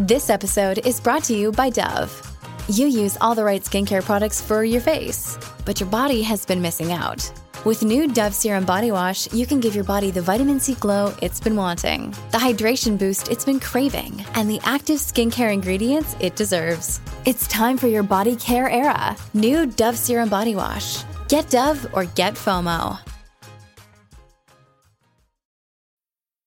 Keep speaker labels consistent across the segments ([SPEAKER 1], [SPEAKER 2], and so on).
[SPEAKER 1] This episode is brought to you by Dove. You use all the right skincare products for your face, but your body has been missing out. With new Dove Serum Body Wash, you can give your body the vitamin C glow it's been wanting, the hydration boost it's been craving, and the active skincare ingredients it deserves. It's time for your body care era. New Dove Serum Body Wash. Get Dove or get FOMO.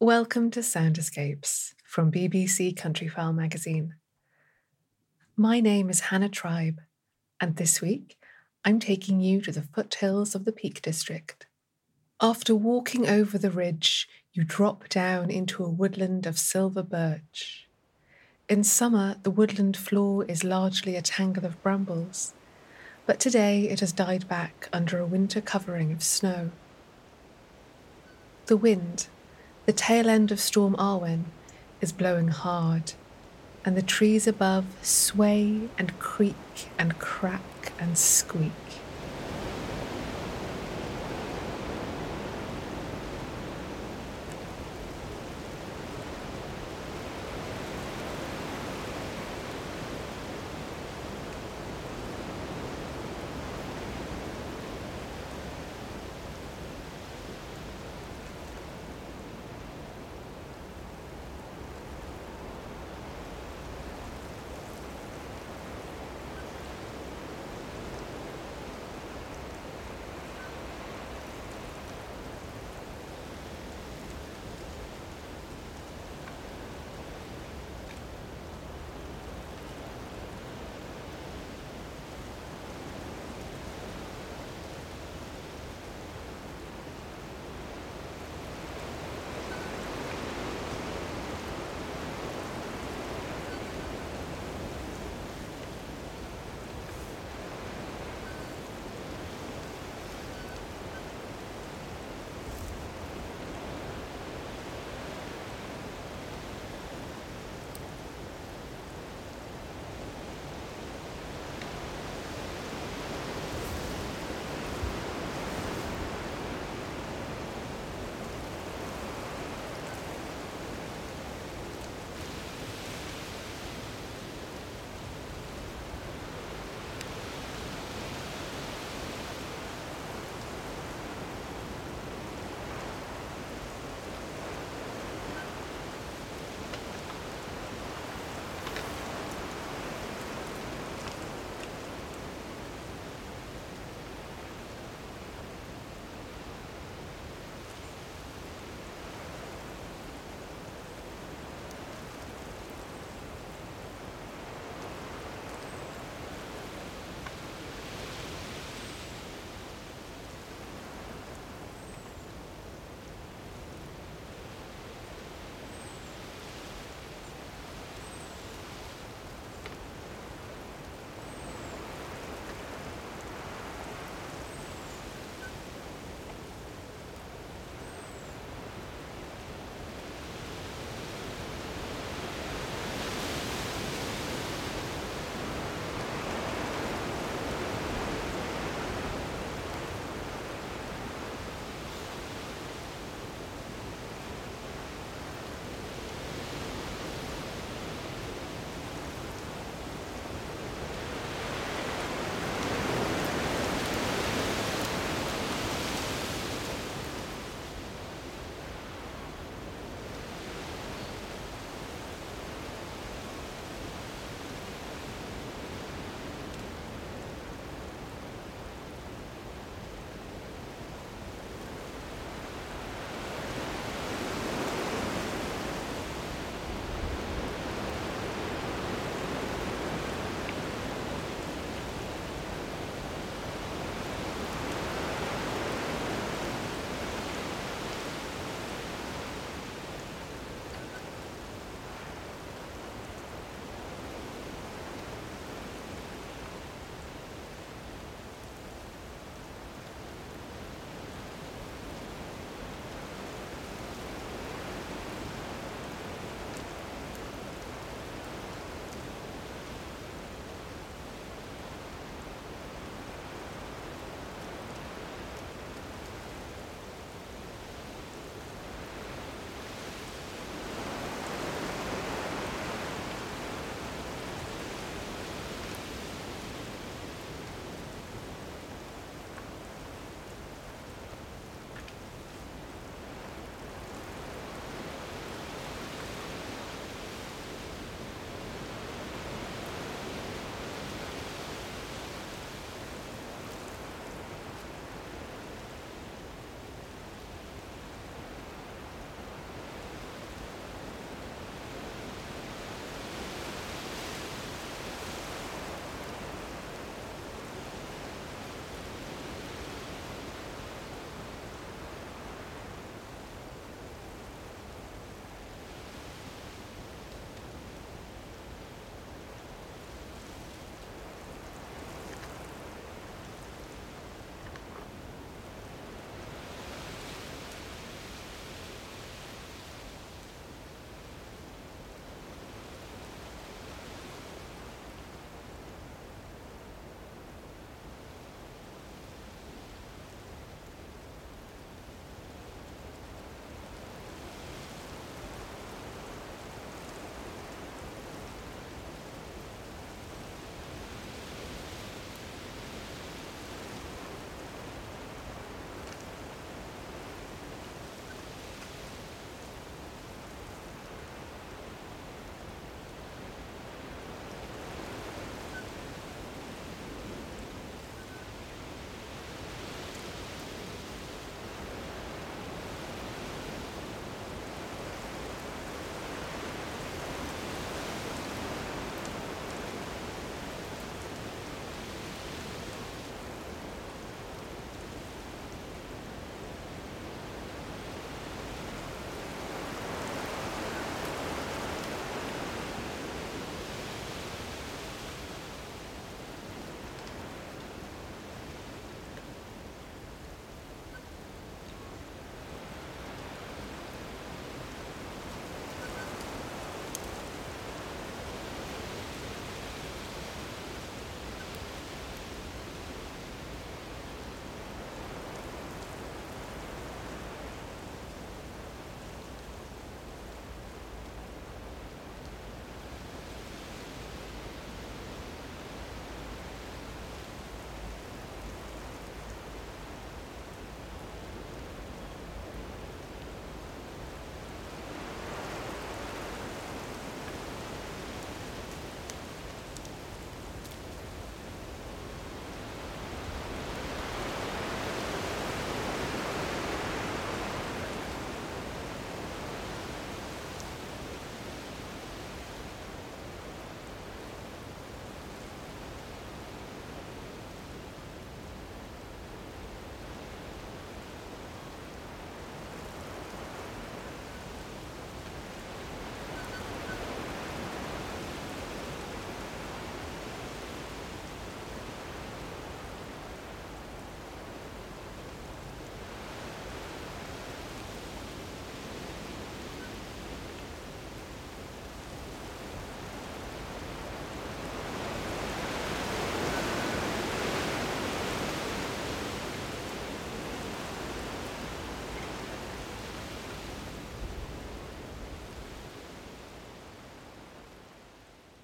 [SPEAKER 2] Welcome to Sound Escapes from BBC Countryfile magazine. My name is Hannah Tribe, and this week I'm taking you to the foothills of the Peak District. After walking over the ridge, you drop down into a woodland of silver birch. In summer, the woodland floor is largely a tangle of brambles, but today it has died back under a winter covering of snow. The wind, the tail end of Storm Arwen is blowing hard, and the trees above sway and creak and crack and squeak.